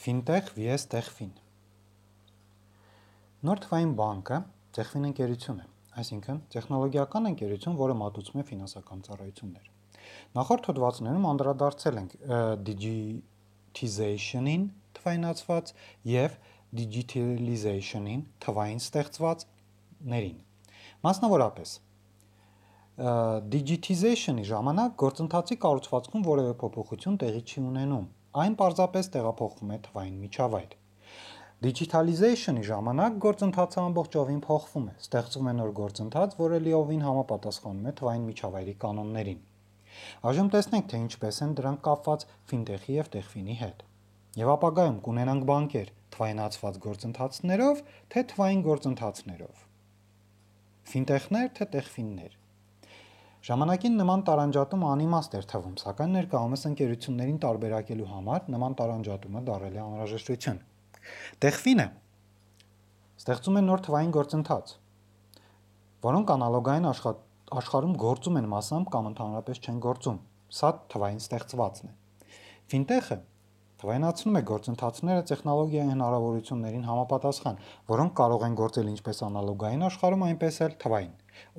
Fintech vs Techfin Նոր թվային բանկը Techfin ընկերություն է, այսինքն տեխնոլոգիական ընկերություն, որը մատուցում է ֆինանսական ծառայություններ։ Նախորդ հոդվածներում անդրադարձել ենք digitization-ին թվայնացված եւ digitalization-ին թվային ստեղծվածներին։ Մասնավորապես digitization-ի ժամանակ գործընթացի կառուցվածքում որևէ փոփոխություն տեղի չի ունենում, այն պարզապես տեղափոխվում է թվային միջավայր։ Digitalization-ի ժամանակ գործընթացը ամբողջովին փոխվում է, ստեղծվում է նոր գործընթաց, որը լիովին համապատասխանում է թվային միջավայրի կանոններին։ Այժմ տեսնենք, թե ինչպես են դրանք կապված ֆինտեխի եւ տեխֆինի հետ։ Եվ ապագայում կունենանք բանկեր թվայնացված գործընթացներով, թե թվային գործընթացներով։ Ֆինտեխներ թե տեխֆիններ։ Ժամանակին նման տարանջատում անիմաստ էր թվում, սակայն ներկայումս ընկերություններին տարբերակելու համար նման տարանջատումը դարել է անհրաժեշտություն։ Տեխֆինը ստեղծում է նոր թվային գործընթաց, որոնք անալոգային աշխատ, աշխարհում գործում են մասամբ կամ ընդհանրապես չեն գործում։ Սա թվային ստեղծվածն է։ Ֆինտեխը թվայնացնում է գործընթացները տեխնոլոգիայի հնարավորություններին համապատասխան, որոնք կարող են գործել ինչպես անալոգային աշխարհում, այնպես էլ թվային։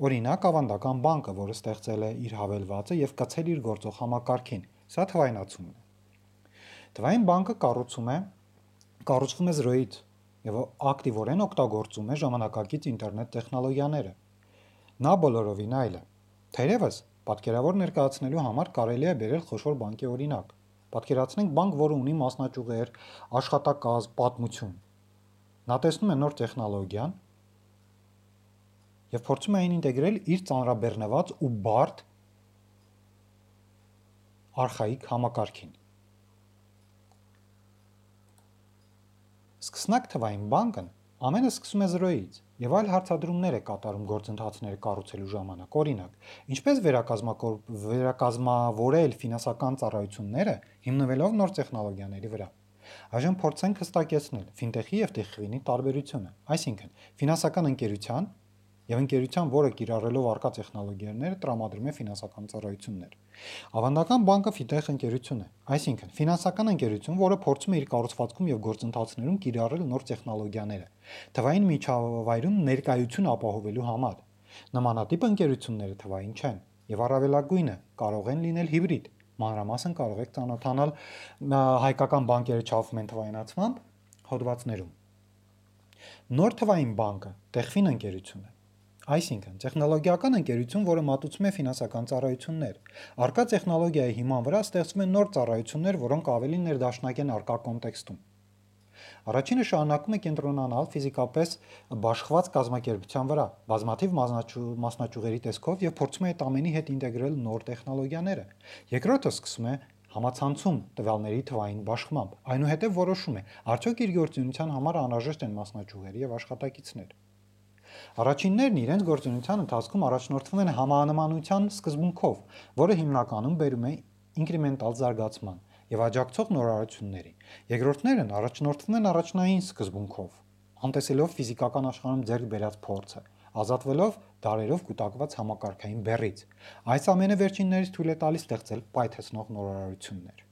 Օրինակ, ավանդական բանկը, որը ստեղծել է իր հավելվածը եւ կցել իր գործող համակարգին, սա թվայնացումն է։ Թվային բանկը կառուցում է կառուցվում է 0-ից եւ ակտիվորեն օգտագործում է ժամանակակից ինտերնետ տեխնոլոգիաները։ Նա բոլորովին այլ է։ Թերևս պատկերավոր ներկայացնելու համար կարելի է բերել խոշոր բանկի օրինակ։ Պատկերացնենք բանկ, որը ունի մասնաճյուղեր, աշխատակազմ, պատմություն։ Նա տեսնում է նոր տեխնոլոգիան եւ փորձում է այն ինտեգրել իր ծանրաբեռնված ու բարդ արխայիկ համակարգին։ Սկսնակ թվային բանկն ամենը սկսում է 0-ից եւ այլ հարցադրումներ է կատարում գործընթացները կառուցելու ժամանակ։ Օրինակ, ինչպես վերակազմավորել ֆինանսական ծառայությունները հիմնվելով նոր տեխնոլոգիաների վրա։ Այժմ փորձենք հստակեցնել ֆինտեխի եւ տեխվինի տարբերությունը։ Այսինքն, ֆինանսական ընկերության եւ ընկերության, որը կիրառելով արկա տեխնոլոգիաները տրամադրում է ֆինանսական ծառայություններ։ Ավանդական բանկը ֆինտեխ ընկերություն է, այսինքն ֆինանսական ընկերություն, որը փորձում է իր կառուցվածքում եւ գործընթացներում կիրառել նոր տեխնոլոգիաները, թվային միջավայրում ներկայություն ապահովելու համար։ Նմանատիպ ընկերությունները թվային չեն եւ առավելագույնը կարող են լինել հիբրիդ։ Մանրամասն կարող եք ճանոթանալ հայկական բանկերը չափվում են թվայնացմամբ հոդվածներում։ Նոր թվային բանկը Տեխֆին ընկերություն է։ Այսինքն, տեխնոլոգիական ընկերություն, որը մատուցում է ֆինանսական ծառայություններ։ Արկա տեխնոլոգիայի հիման վրա ստեղծվում են նոր ծառայություններ, որոնք ավելի ներդաշնակ են արկա կոնտեքստում։ Առաջինը շարունակում է կենտրոնանալ ֆիզիկապես բաշխված կազմակերպության վրա, բազմաթիվ մասնաճյուղերի տեսքով եւ փորձում է այդ ամենի հետ ինտեգրել նոր տեխնոլոգիաները։ Երկրորդը սկսում է համացանցում տվյալների թվային բաշխմամբ։ Այնուհետև որոշում է, արդյոք իր գործունեության համար անհրաժեշտ են մասնաճյուղեր եւ աշխատակիցներ։ Առաջիններն իրենց գործունեության ընթացքում առաջնորդվում են համանմանության սկզբունքով, որը հիմնականում բերում է ինկրեմենտալ զարգացման եւ աջակցող նորարարությունների։ Երկրորդներն առաջնորդվում են առաջնային սկզբունքով, անտեսելով ֆիզիկական աշխարհում ձեռք բերած փորձը, ազատվելով դարերով կուտակված համակարգային բեռից։ Այս ամենը վերջիններից թույլ է տալիս ստեղծել պայթեցնող նորարարություններ։